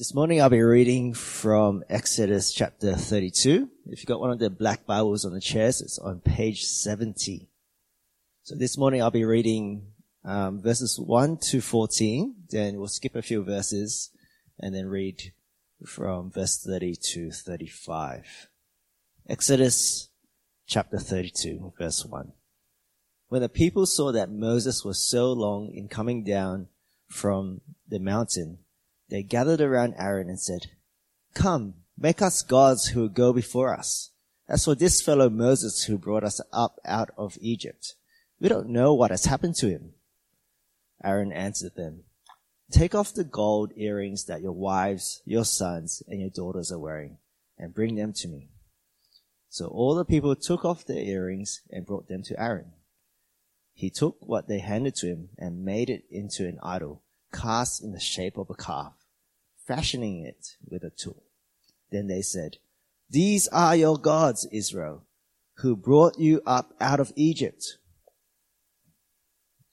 This morning I'll be reading from Exodus chapter 32. If you've got one of the black Bibles on the chairs, it's on page 70. So this morning I'll be reading um, verses 1 to 14, then we'll skip a few verses and then read from verse 30 to 35. Exodus chapter 32, verse 1. When the people saw that Moses was so long in coming down from the mountain, they gathered around Aaron and said, Come, make us gods who will go before us. As for this fellow Moses who brought us up out of Egypt, we don't know what has happened to him. Aaron answered them, Take off the gold earrings that your wives, your sons, and your daughters are wearing, and bring them to me. So all the people took off their earrings and brought them to Aaron. He took what they handed to him and made it into an idol, cast in the shape of a calf fashioning it with a tool. Then they said, These are your gods, Israel, who brought you up out of Egypt.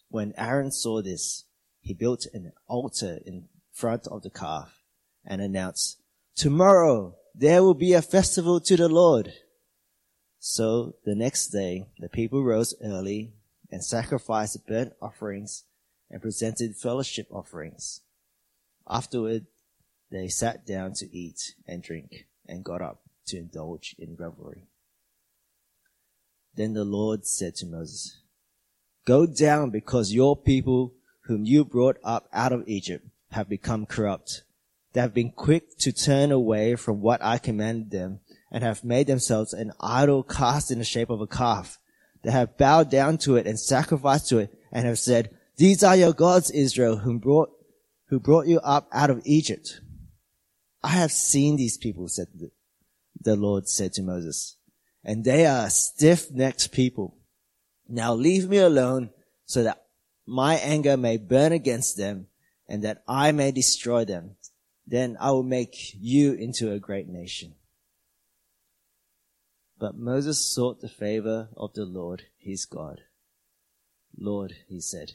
When Aaron saw this, he built an altar in front of the calf and announced, Tomorrow there will be a festival to the Lord. So the next day, the people rose early and sacrificed burnt offerings and presented fellowship offerings. Afterward, they sat down to eat and drink and got up to indulge in revelry. Then the Lord said to Moses, Go down because your people whom you brought up out of Egypt have become corrupt. They have been quick to turn away from what I commanded them and have made themselves an idol cast in the shape of a calf. They have bowed down to it and sacrificed to it and have said, These are your gods, Israel, who brought, who brought you up out of Egypt. I have seen these people, said the, the Lord said to Moses, and they are stiff-necked people. Now leave me alone so that my anger may burn against them and that I may destroy them. Then I will make you into a great nation. But Moses sought the favor of the Lord, his God. Lord, he said,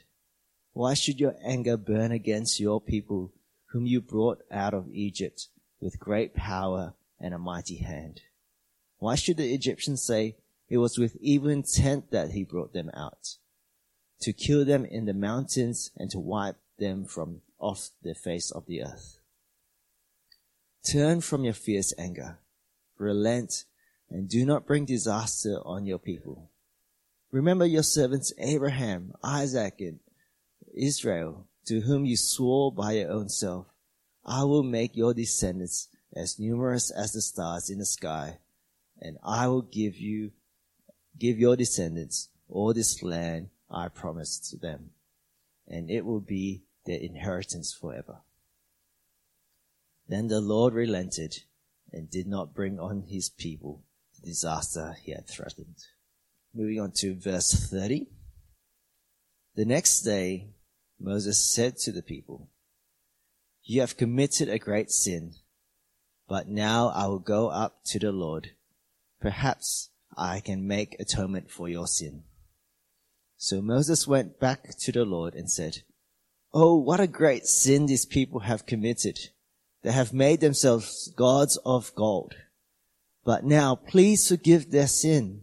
why should your anger burn against your people whom you brought out of Egypt with great power and a mighty hand. Why should the Egyptians say it was with evil intent that he brought them out? To kill them in the mountains and to wipe them from off the face of the earth. Turn from your fierce anger, relent, and do not bring disaster on your people. Remember your servants Abraham, Isaac, and Israel, to whom you swore by your own self I will make your descendants as numerous as the stars in the sky, and I will give you, give your descendants all this land I promised to them, and it will be their inheritance forever. Then the Lord relented and did not bring on his people the disaster he had threatened. Moving on to verse 30. The next day, Moses said to the people, you have committed a great sin, but now I will go up to the Lord. Perhaps I can make atonement for your sin. So Moses went back to the Lord and said, Oh, what a great sin these people have committed. They have made themselves gods of gold. But now please forgive their sin.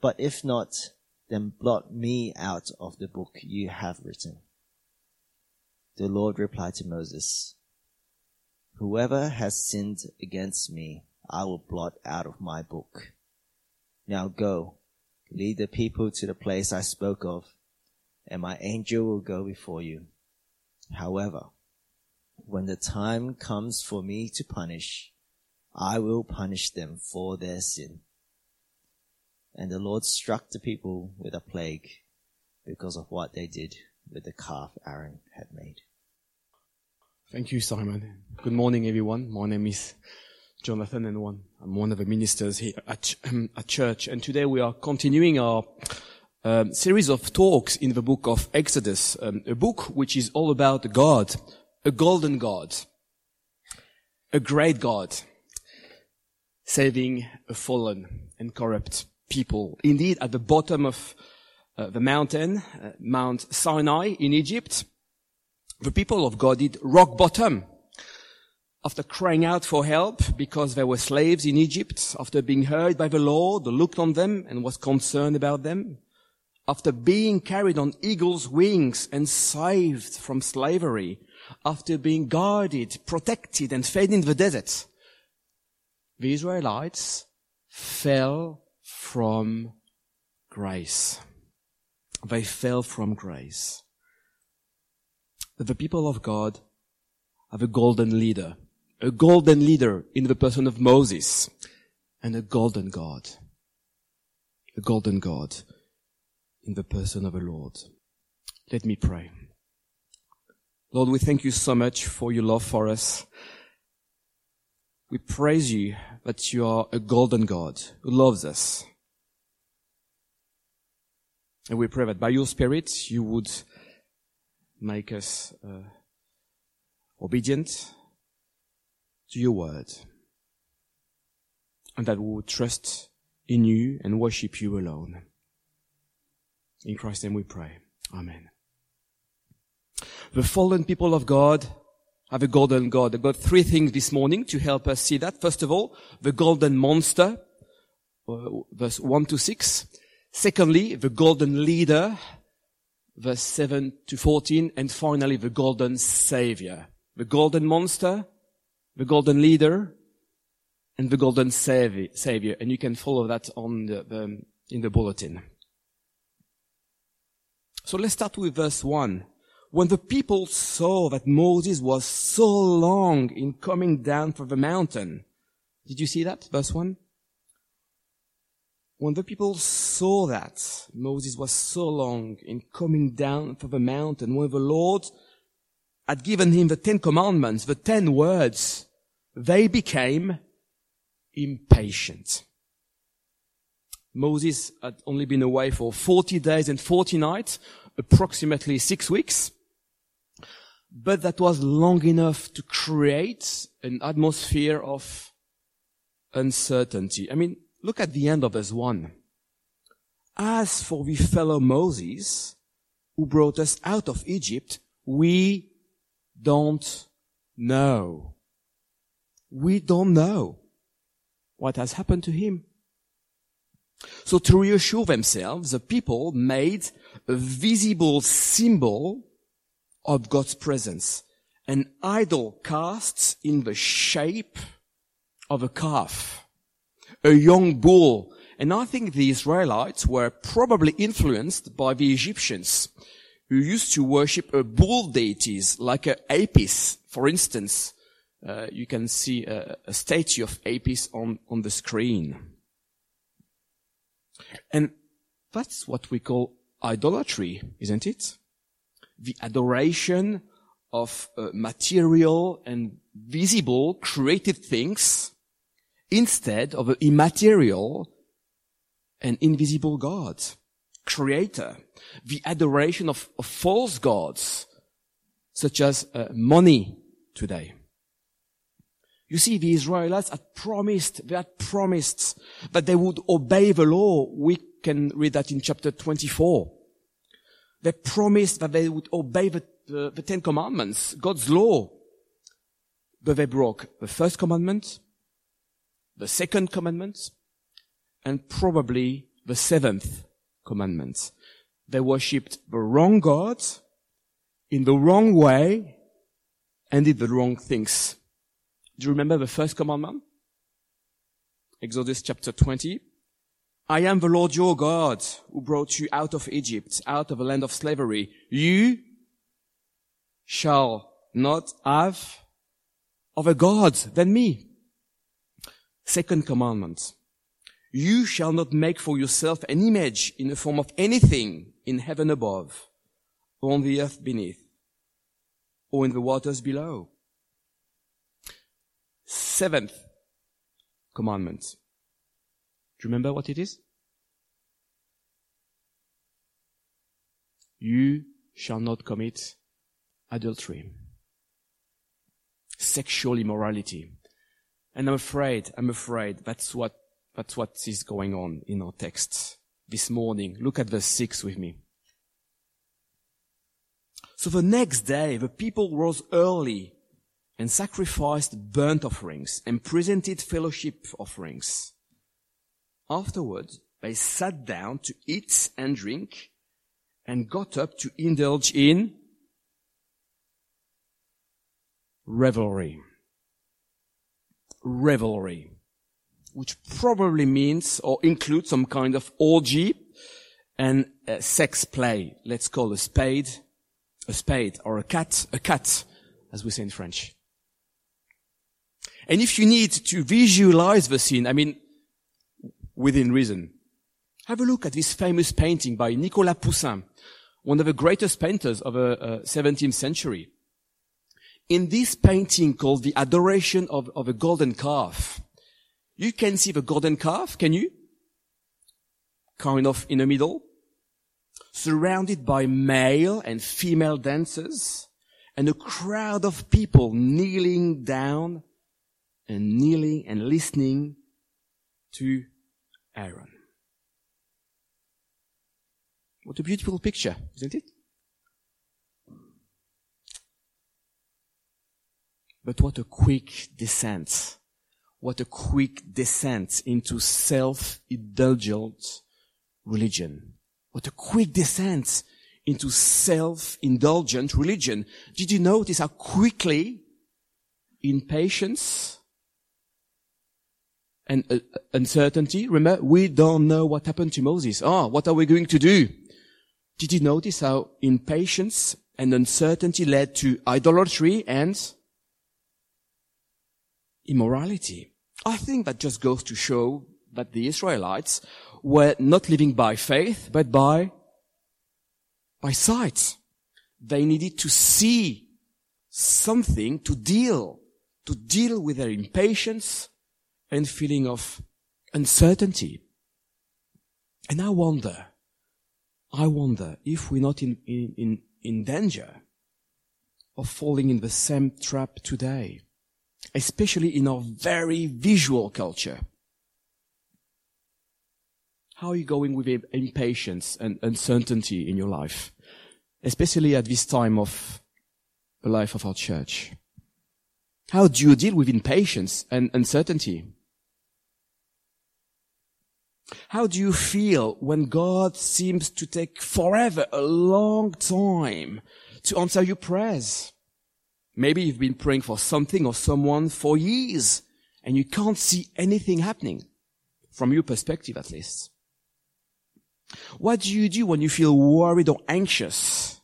But if not, then blot me out of the book you have written. The Lord replied to Moses, Whoever has sinned against me, I will blot out of my book. Now go, lead the people to the place I spoke of, and my angel will go before you. However, when the time comes for me to punish, I will punish them for their sin. And the Lord struck the people with a plague because of what they did with the calf Aaron had made. Thank you, Simon. Good morning, everyone. My name is Jonathan and I'm one of the ministers here at, at church. And today we are continuing our um, series of talks in the book of Exodus, um, a book which is all about God, a golden God, a great God, saving a fallen and corrupt people. Indeed, at the bottom of uh, the mountain, uh, Mount Sinai in Egypt, the people of God did rock bottom. after crying out for help because they were slaves in Egypt, after being heard by the Lord, who looked on them and was concerned about them, after being carried on eagle's wings and saved from slavery, after being guarded, protected and fed in the desert, the Israelites fell from grace. They fell from grace. The people of God have a golden leader a golden leader in the person of Moses and a golden God. A golden God in the person of the Lord. Let me pray. Lord, we thank you so much for your love for us. We praise you that you are a golden God who loves us. And we pray that by your Spirit you would make us uh, obedient to your word. And that we would trust in you and worship you alone. In Christ's name we pray. Amen. The fallen people of God have a golden God. I've got three things this morning to help us see that. First of all, the golden monster, uh, verse 1 to 6. Secondly, the golden leader, verse 7 to 14. And finally, the golden savior. The golden monster, the golden leader, and the golden savior. And you can follow that on the, in the bulletin. So let's start with verse 1. When the people saw that Moses was so long in coming down from the mountain, did you see that? Verse 1? When the people saw that Moses was so long in coming down from the mountain, when the Lord had given him the Ten Commandments, the ten words, they became impatient. Moses had only been away for 40 days and 40 nights, approximately six weeks. But that was long enough to create an atmosphere of uncertainty. I mean, look at the end of verse 1. As for the fellow Moses, who brought us out of Egypt, we don't know we don't know what has happened to him. So to reassure themselves, the people made a visible symbol of God's presence, an idol cast in the shape of a calf, a young bull. And I think the Israelites were probably influenced by the Egyptians who used to worship a bull deities like a Apis, for instance, uh, you can see a, a, statue of Apis on, on the screen. And that's what we call idolatry, isn't it? The adoration of uh, material and visible created things instead of an immaterial and invisible God, creator. The adoration of, of false gods, such as uh, money today. You see, the Israelites had promised, they had promised that they would obey the law. We can read that in chapter 24. They promised that they would obey the, the, the Ten Commandments, God's law. But they broke the first commandment, the second commandment, and probably the seventh commandment. They worshipped the wrong God in the wrong way and did the wrong things. Do you remember the first commandment? Exodus chapter 20. I am the Lord your God who brought you out of Egypt, out of a land of slavery. You shall not have other gods than me. Second commandment. You shall not make for yourself an image in the form of anything in heaven above, or on the earth beneath, or in the waters below. Seventh commandment. Do you remember what it is? You shall not commit adultery. Sexual immorality. And I'm afraid, I'm afraid that's what, that's what is going on in our text this morning. Look at verse 6 with me. So the next day, the people rose early and sacrificed burnt offerings and presented fellowship offerings. Afterward, they sat down to eat and drink and got up to indulge in revelry. Revelry. Which probably means or includes some kind of orgy and uh, sex play. Let's call a spade a spade or a cat a cat, as we say in French. And if you need to visualize the scene, I mean, within reason, have a look at this famous painting by Nicolas Poussin, one of the greatest painters of the uh, 17th century. In this painting called The Adoration of, of a Golden Calf, you can see the golden calf, can you? Kind of in the middle. Surrounded by male and female dancers and a crowd of people kneeling down and kneeling and listening to Aaron. What a beautiful picture, isn't it? But what a quick descent. What a quick descent into self-indulgent religion. What a quick descent into self-indulgent religion. Did you notice how quickly impatience and uh, uncertainty, remember, we don't know what happened to Moses. Ah, what are we going to do? Did you notice how impatience and uncertainty led to idolatry and immorality? I think that just goes to show that the Israelites were not living by faith, but by, by sight. They needed to see something to deal, to deal with their impatience and feeling of uncertainty. And I wonder, I wonder if we're not in, in, in, in danger of falling in the same trap today, especially in our very visual culture. How are you going with impatience and uncertainty in your life? Especially at this time of the life of our church. How do you deal with impatience and uncertainty? How do you feel when God seems to take forever, a long time to answer your prayers? Maybe you've been praying for something or someone for years and you can't see anything happening from your perspective at least. What do you do when you feel worried or anxious?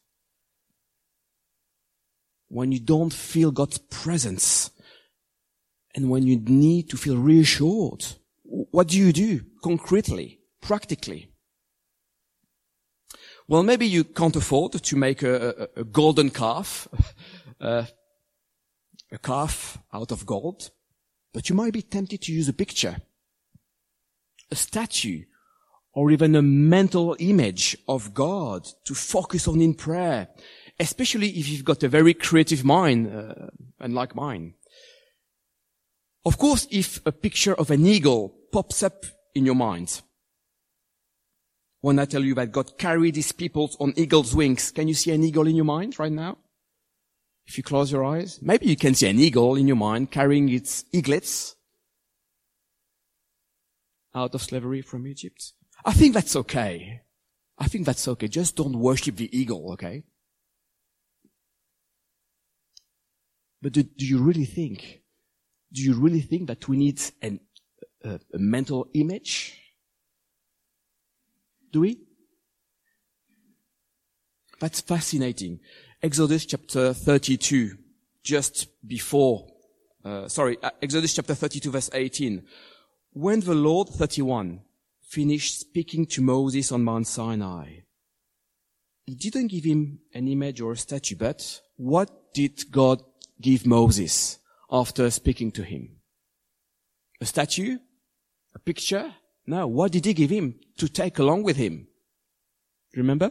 When you don't feel God's presence and when you need to feel reassured? What do you do concretely, practically? Well, maybe you can't afford to make a, a, a golden calf, uh, a calf out of gold, but you might be tempted to use a picture, a statue, or even a mental image of God to focus on in prayer, especially if you've got a very creative mind, uh, unlike mine. Of course, if a picture of an eagle pops up in your mind, when I tell you that God carried his people on eagle's wings, can you see an eagle in your mind right now? If you close your eyes, maybe you can see an eagle in your mind carrying its eaglets out of slavery from Egypt. I think that's okay. I think that's okay. Just don't worship the eagle, okay? But do, do you really think do you really think that we need an, a mental image? Do we? That's fascinating. Exodus chapter 32, just before, uh, sorry, uh, Exodus chapter 32 verse 18. When the Lord 31 finished speaking to Moses on Mount Sinai, he didn't give him an image or a statue, but what did God give Moses? after speaking to him? A statue? A picture? No. What did he give him to take along with him? Remember?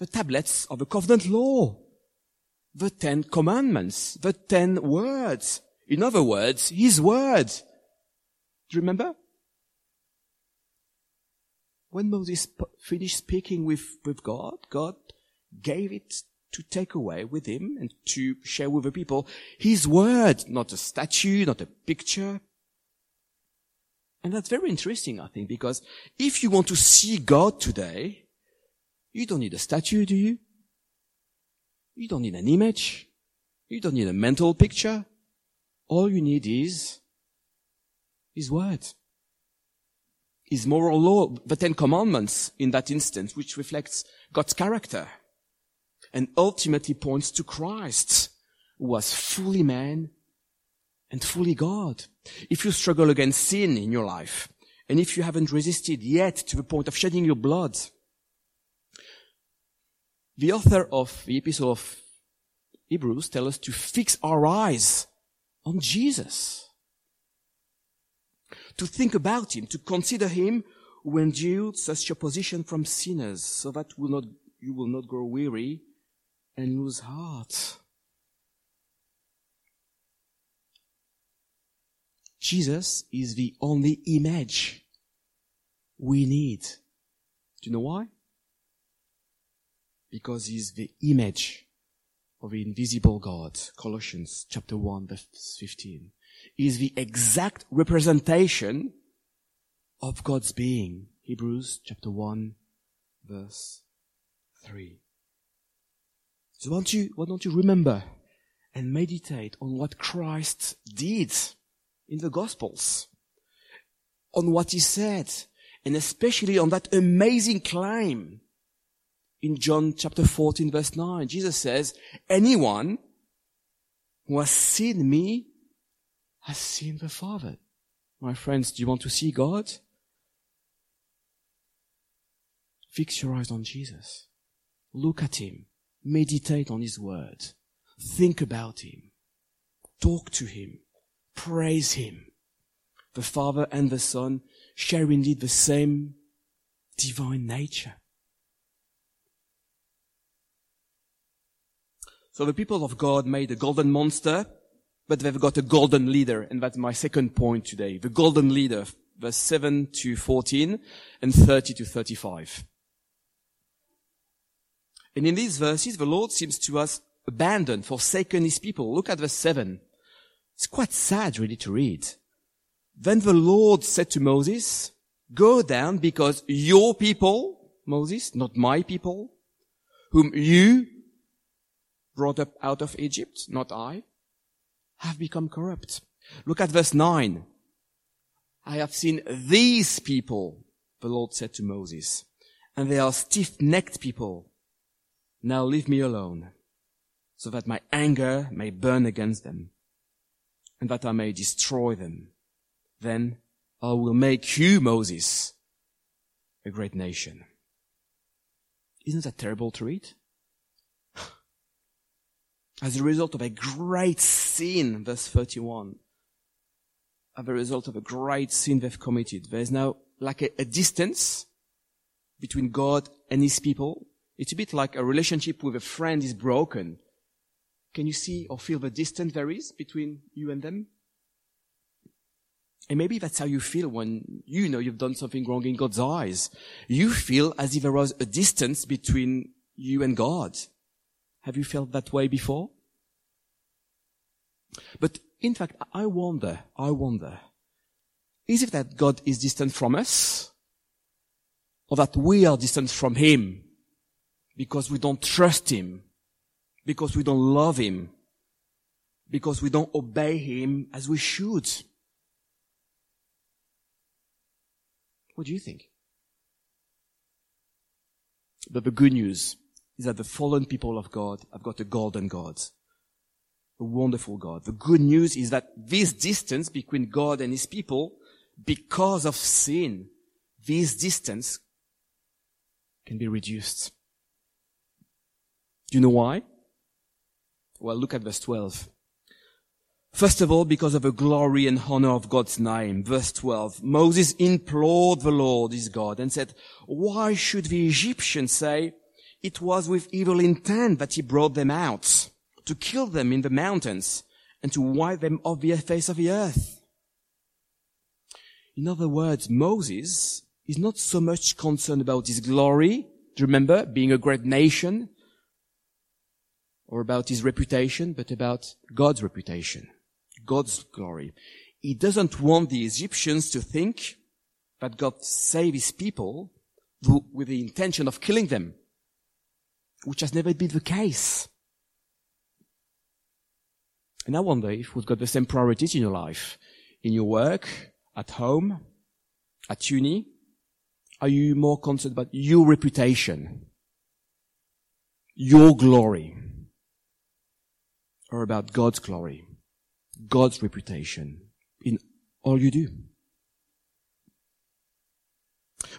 The tablets of the covenant law. The Ten Commandments. The Ten Words. In other words, His Word. Do you remember? When Moses finished speaking with, with God, God gave it to take away with him and to share with the people his word, not a statue, not a picture. And that's very interesting, I think, because if you want to see God today, you don't need a statue, do you? You don't need an image. You don't need a mental picture. All you need is His Word. His moral law, the Ten Commandments in that instance, which reflects God's character and ultimately points to Christ, who was fully man and fully God. If you struggle against sin in your life, and if you haven't resisted yet to the point of shedding your blood, the author of the epistle of Hebrews tells us to fix our eyes on Jesus. To think about him, to consider him who endured such opposition from sinners so that will not, you will not grow weary and lose heart. Jesus is the only image we need. Do you know why? Because he's the image of the invisible God. Colossians chapter 1 verse 15. He is the exact representation of God's being. Hebrews chapter 1 verse 3. So why don't you, why don't you remember and meditate on what Christ did in the Gospels, on what he said, and especially on that amazing claim in John chapter 14 verse 9. Jesus says, anyone who has seen me has seen the Father. My friends, do you want to see God? Fix your eyes on Jesus. Look at Him. Meditate on His Word. Think about Him. Talk to Him. Praise Him. The Father and the Son share indeed the same divine nature. So the people of God made a golden monster, but they've got a golden leader. And that's my second point today. The golden leader, verse 7 to 14 and 30 to 35. And in these verses, the Lord seems to us abandoned, forsaken his people. Look at verse 7. It's quite sad really to read. Then the Lord said to Moses, go down because your people, Moses, not my people, whom you brought up out of Egypt, not I, have become corrupt. Look at verse 9. I have seen these people, the Lord said to Moses, and they are stiff-necked people. Now leave me alone, so that my anger may burn against them, and that I may destroy them. Then I will make you, Moses, a great nation. Isn't that terrible to read? As a result of a great sin, verse 31, as a result of a great sin they've committed, there's now like a, a distance between God and his people. It's a bit like a relationship with a friend is broken. Can you see or feel the distance there is between you and them? And maybe that's how you feel when you know you've done something wrong in God's eyes. You feel as if there was a distance between you and God. Have you felt that way before? But in fact, I wonder, I wonder, is it that God is distant from us? Or that we are distant from Him? Because we don't trust Him? Because we don't love Him? Because we don't obey Him as we should? What do you think? But the good news is that the fallen people of God have got a golden God. A wonderful God. The good news is that this distance between God and his people, because of sin, this distance can be reduced. Do you know why? Well, look at verse 12. First of all, because of the glory and honor of God's name. Verse 12. Moses implored the Lord, his God, and said, why should the Egyptians say, it was with evil intent that he brought them out, to kill them in the mountains, and to wipe them off the face of the earth? In other words, Moses is not so much concerned about his glory, do you remember, being a great nation, or about his reputation, but about God's reputation, God's glory. He doesn't want the Egyptians to think that God saved his people with the intention of killing them, which has never been the case. And I wonder if we've got the same priorities in your life, in your work, at home, at uni. Are you more concerned about your reputation, your glory, or about God's glory, God's reputation in all you do?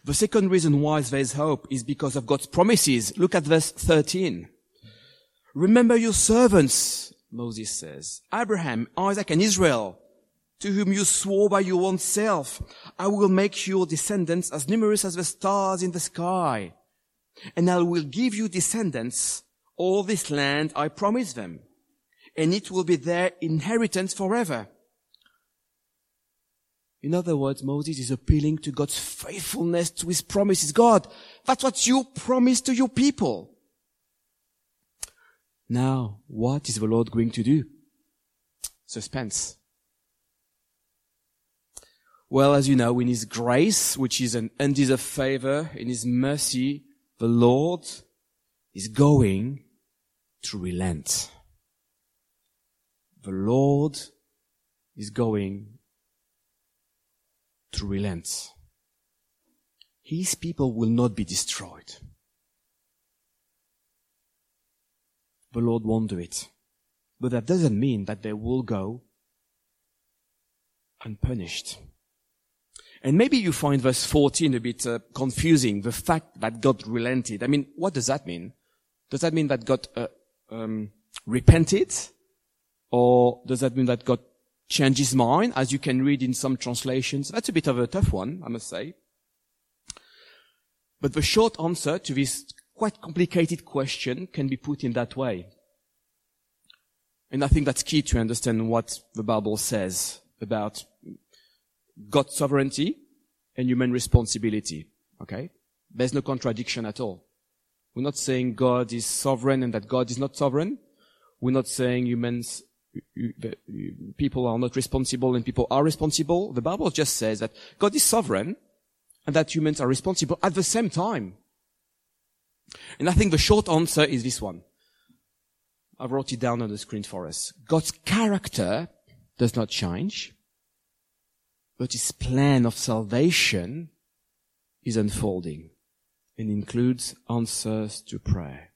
The second reason why there is hope is because of God's promises. Look at verse 13. Remember your servants, Moses says, Abraham, Isaac, and Israel, to whom you swore by your own self, I will make your descendants as numerous as the stars in the sky. And I will give you descendants all this land I promise them, and it will be their inheritance forever. In other words, Moses is appealing to God's faithfulness to his promises. God, that's what you promised to your people. Now, what is the Lord going to do? Suspense. Well, as you know, in His grace, which is an undeserved favor, in His mercy, the Lord is going to relent. The Lord is going to relent. His people will not be destroyed. The Lord won't do it. But that doesn't mean that they will go unpunished. And maybe you find verse 14 a bit uh, confusing, the fact that God relented. I mean, what does that mean? Does that mean that God uh, um, repented? Or does that mean that God changed his mind, as you can read in some translations? That's a bit of a tough one, I must say. But the short answer to this quite complicated question can be put in that way. And I think that's key to understand what the Bible says about God's sovereignty and human responsibility. Okay? There's no contradiction at all. We're not saying God is sovereign and that God is not sovereign. We're not saying humans, people are not responsible and people are responsible. The Bible just says that God is sovereign and that humans are responsible at the same time. And I think the short answer is this one. I wrote it down on the screen for us. God's character does not change but his plan of salvation is unfolding and includes answers to prayer.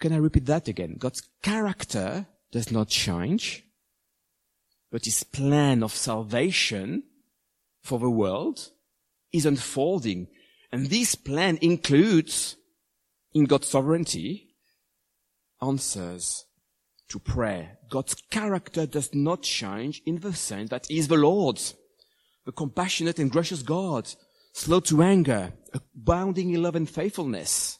Can I repeat that again? God's character does not change, but his plan of salvation for the world is unfolding. And this plan includes, in God's sovereignty, answers to prayer. God's character does not change in the sense that he is the Lord's the compassionate and gracious God, slow to anger, abounding in love and faithfulness,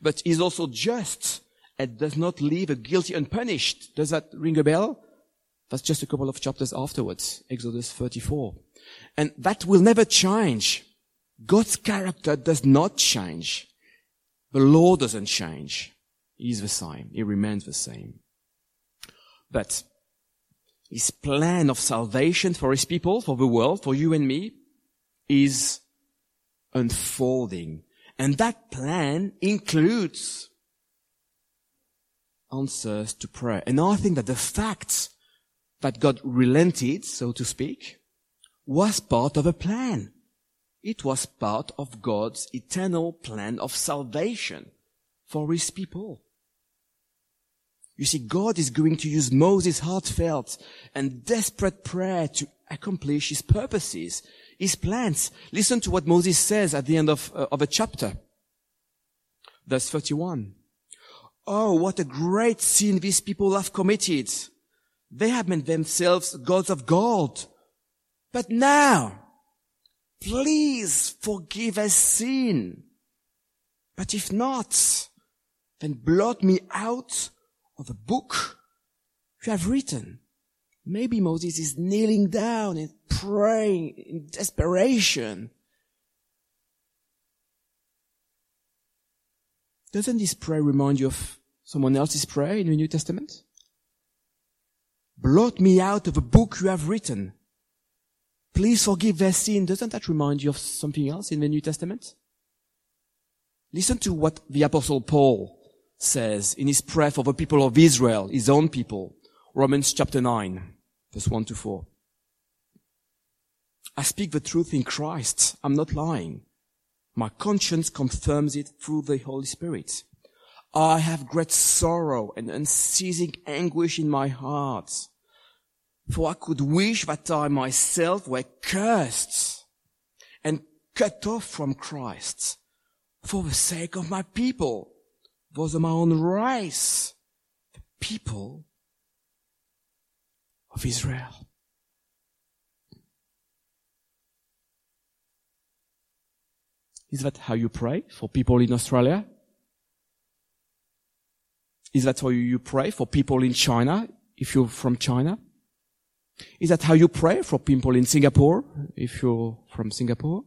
but he is also just and does not leave a guilty unpunished. Does that ring a bell? That's just a couple of chapters afterwards, Exodus 34. And that will never change. God's character does not change. The law doesn't change. He's the same. He remains the same. But his plan of salvation for his people, for the world, for you and me, is unfolding. And that plan includes answers to prayer. And I think that the fact that God relented, so to speak, was part of a plan. It was part of God's eternal plan of salvation for his people. You see, God is going to use Moses' heartfelt and desperate prayer to accomplish his purposes, his plans. Listen to what Moses says at the end of, uh, of a chapter. Verse 31. Oh, what a great sin these people have committed. They have made themselves gods of gold. But now, please forgive us sin. But if not, then blot me out of the book you have written. Maybe Moses is kneeling down and praying in desperation. Doesn't this prayer remind you of Someone else's prayer in the New Testament? Blot me out of the book you have written. Please forgive their sin. Doesn't that remind you of something else in the New Testament? Listen to what the apostle Paul says in his prayer for the people of Israel, his own people. Romans chapter 9, verse 1 to 4. I speak the truth in Christ. I'm not lying. My conscience confirms it through the Holy Spirit. I have great sorrow and unceasing anguish in my heart. For I could wish that I myself were cursed and cut off from Christ for the sake of my people, those of my own race, the people of Israel. Is that how you pray for people in Australia? Is that how you pray for people in China, if you're from China? Is that how you pray for people in Singapore, if you're from Singapore?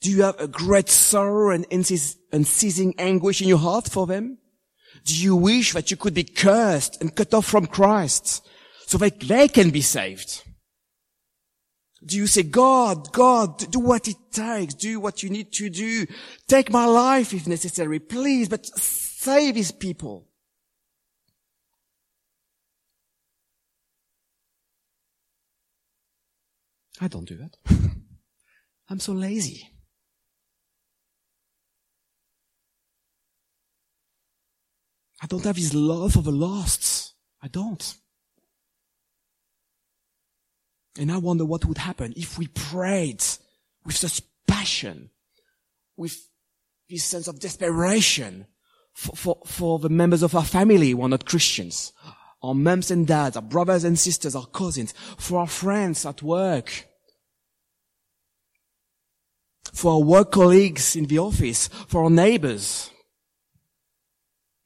Do you have a great sorrow and unceasing anguish in your heart for them? Do you wish that you could be cursed and cut off from Christ so that they can be saved? Do you say, God, God, do what it takes, do what you need to do, take my life if necessary, please, but save his people? I don't do that. I'm so lazy. I don't have his love for the lost. I don't. And I wonder what would happen if we prayed with such passion, with this sense of desperation for, for, for the members of our family who are not Christians, our moms and dads, our brothers and sisters, our cousins, for our friends at work, for our work colleagues in the office, for our neighbors.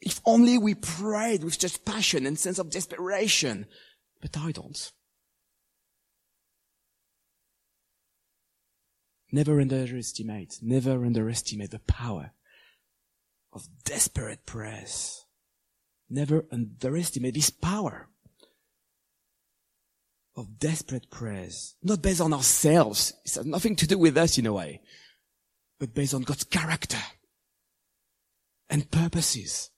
If only we prayed with such passion and sense of desperation. But I don't. Never underestimate, never underestimate the power of desperate prayers. Never underestimate this power of desperate prayers. Not based on ourselves. It has nothing to do with us in a way, but based on God's character and purposes.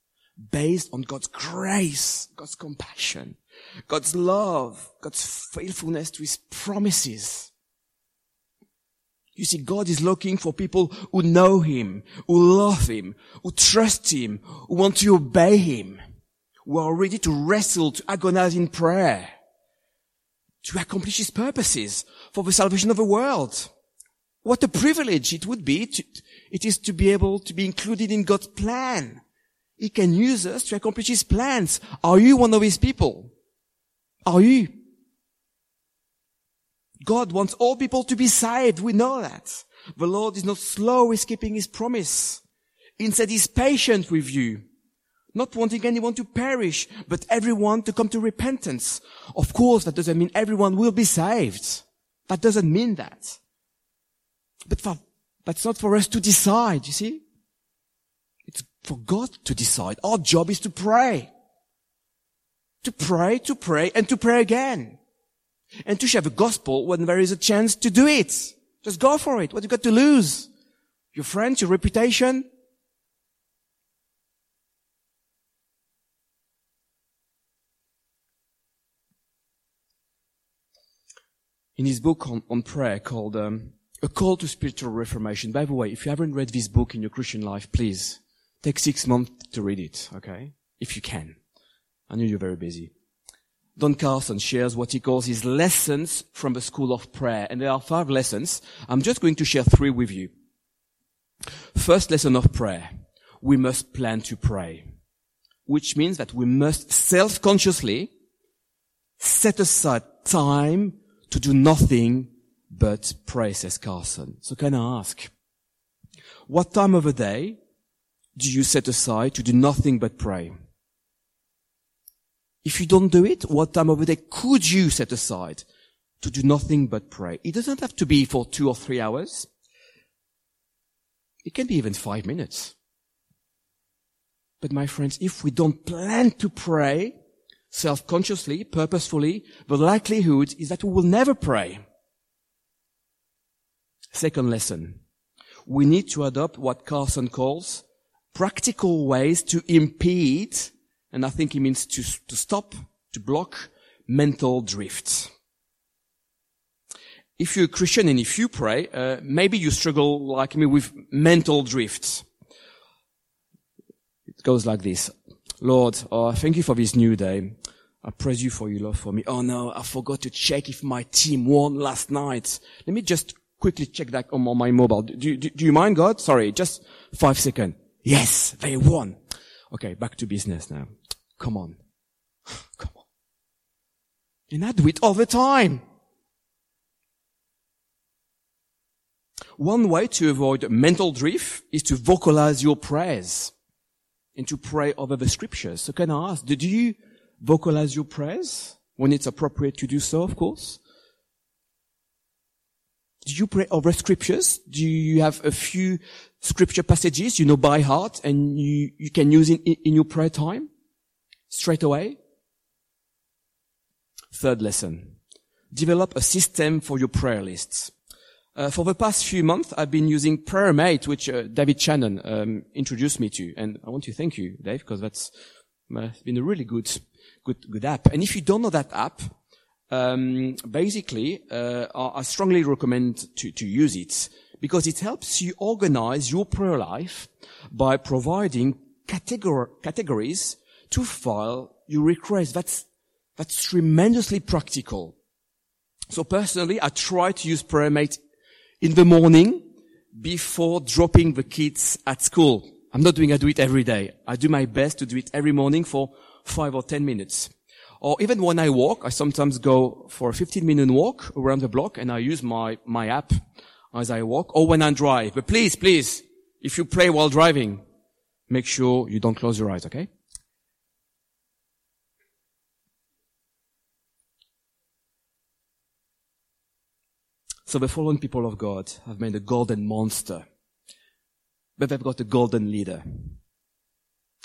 Based on God's grace, God's compassion, God's love, God's faithfulness to His promises. You see, God is looking for people who know Him, who love Him, who trust Him, who want to obey Him, who are ready to wrestle, to agonize in prayer, to accomplish His purposes for the salvation of the world. What a privilege it would be to, it is to be able to be included in God's plan. He can use us to accomplish His plans. Are you one of His people? Are you? God wants all people to be saved. We know that. The Lord is not slow in keeping his promise. Instead, he's patient with you. Not wanting anyone to perish, but everyone to come to repentance. Of course, that doesn't mean everyone will be saved. That doesn't mean that. But for, that's not for us to decide, you see? It's for God to decide. Our job is to pray. To pray, to pray, and to pray again and to share the gospel when there is a chance to do it. Just go for it. What you got to lose? Your friends, your reputation? In his book on, on prayer called um, A Call to Spiritual Reformation. By the way, if you haven't read this book in your Christian life, please take six months to read it, okay? If you can. I know you're very busy. Don Carson shares what he calls his lessons from the school of prayer. And there are five lessons. I'm just going to share three with you. First lesson of prayer. We must plan to pray. Which means that we must self-consciously set aside time to do nothing but pray, says Carson. So can I ask, what time of the day do you set aside to do nothing but pray? If you don't do it, what time of the day could you set aside to do nothing but pray? It doesn't have to be for two or three hours. It can be even five minutes. But my friends, if we don't plan to pray self-consciously, purposefully, the likelihood is that we will never pray. Second lesson. We need to adopt what Carson calls practical ways to impede, and I think he means to, to stop, to block mental drifts. If you're a Christian and if you pray, uh, maybe you struggle like me with mental drifts. It goes like this. Lord, oh, thank you for this new day. I praise you for your love for me. Oh no, I forgot to check if my team won last night. Let me just quickly check that on my mobile. Do, do, do you mind, God? Sorry, just five seconds. Yes, they won. Okay, back to business now. Come on. Come on. And I do it all the time. One way to avoid mental drift is to vocalize your prayers and to pray over the scriptures. So can I ask, did you vocalize your prayers when it's appropriate to do so, of course? Do you pray over scriptures? Do you have a few scripture passages you know by heart and you, you can use in, in your prayer time straight away? Third lesson. Develop a system for your prayer lists. Uh, for the past few months, I've been using PrayerMate, which uh, David Shannon um, introduced me to, and I want to thank you, Dave, because that's uh, been a really good, good, good app. And if you don't know that app, um, basically, uh, I strongly recommend to, to use it because it helps you organize your prayer life by providing categor- categories to file your request. That's that's tremendously practical. So personally, I try to use PrayerMate in the morning before dropping the kids at school. I'm not doing, I do it every day. I do my best to do it every morning for five or ten minutes. Or even when I walk, I sometimes go for a 15 minute walk around the block and I use my, my app as I walk or when I drive. But please, please, if you pray while driving, make sure you don't close your eyes, okay? So the fallen people of God have made a golden monster. But they've got a golden leader.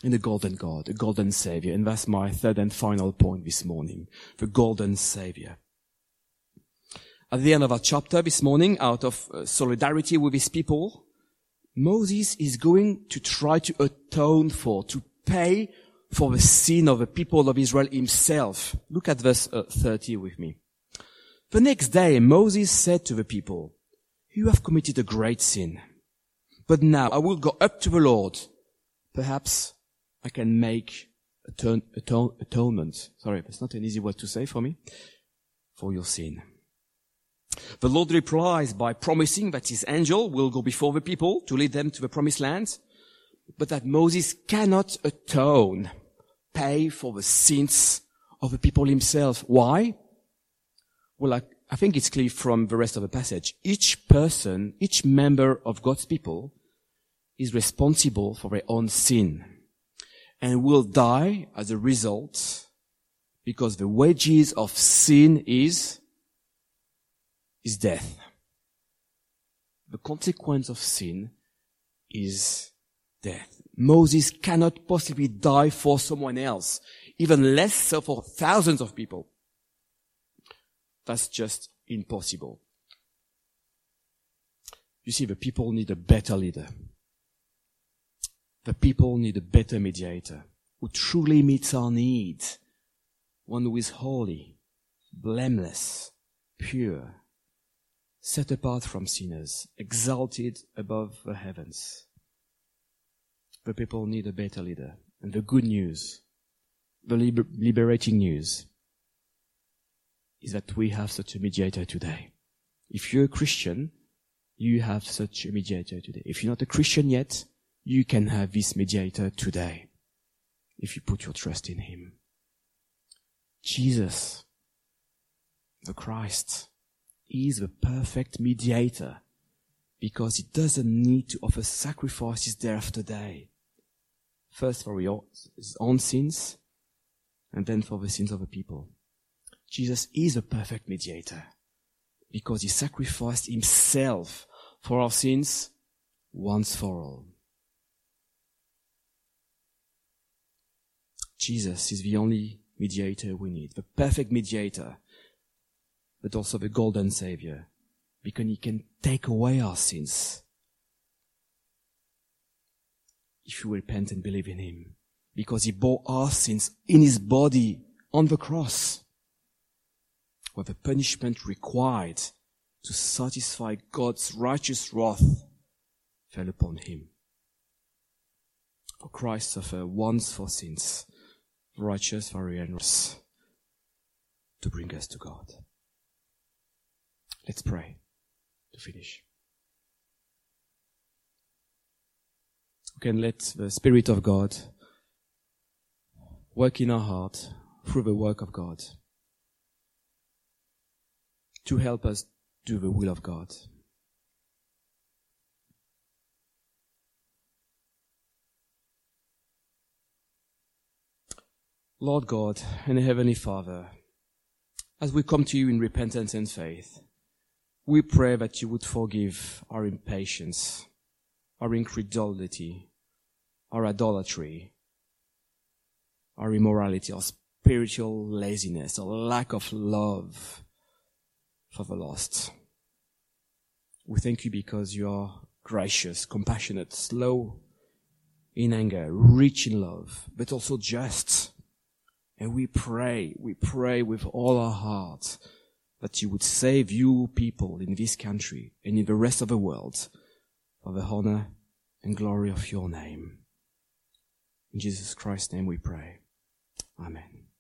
And a golden God, a golden savior. And that's my third and final point this morning. The golden savior. At the end of our chapter this morning, out of uh, solidarity with his people, Moses is going to try to atone for, to pay for the sin of the people of Israel himself. Look at verse uh, 30 with me. The next day, Moses said to the people, you have committed a great sin. But now I will go up to the Lord. Perhaps I can make atone, atone, atonement. Sorry, that's not an easy word to say for me. For your sin. The Lord replies by promising that his angel will go before the people to lead them to the promised land, but that Moses cannot atone, pay for the sins of the people himself. Why? Well, I, I think it's clear from the rest of the passage. Each person, each member of God's people is responsible for their own sin and will die as a result because the wages of sin is, is death. The consequence of sin is death. Moses cannot possibly die for someone else, even less so for thousands of people. That's just impossible. You see, the people need a better leader. The people need a better mediator who truly meets our needs. One who is holy, blameless, pure, set apart from sinners, exalted above the heavens. The people need a better leader. And the good news, the liber- liberating news, is that we have such a mediator today. If you're a Christian, you have such a mediator today. If you're not a Christian yet, you can have this mediator today. If you put your trust in Him. Jesus, the Christ, is the perfect mediator because he doesn't need to offer sacrifices day after day. First for his own sins and then for the sins of the people. Jesus is a perfect mediator because he sacrificed himself for our sins once for all. Jesus is the only mediator we need, the perfect mediator, but also the golden savior, because he can take away our sins. If you repent and believe in him, because he bore our sins in his body on the cross, where the punishment required to satisfy God's righteous wrath fell upon him. For Christ suffered once for sins, righteous for righteous, to bring us to God. Let's pray to finish. We can let the Spirit of God work in our heart through the work of God to help us do the will of God. Lord God and Heavenly Father, as we come to you in repentance and faith, we pray that you would forgive our impatience, our incredulity, our idolatry, our immorality, our spiritual laziness, our lack of love for the lost. We thank you because you are gracious, compassionate, slow in anger, rich in love, but also just and we pray, we pray with all our hearts that you would save you people in this country and in the rest of the world for the honor and glory of your name. In Jesus Christ's name we pray. Amen.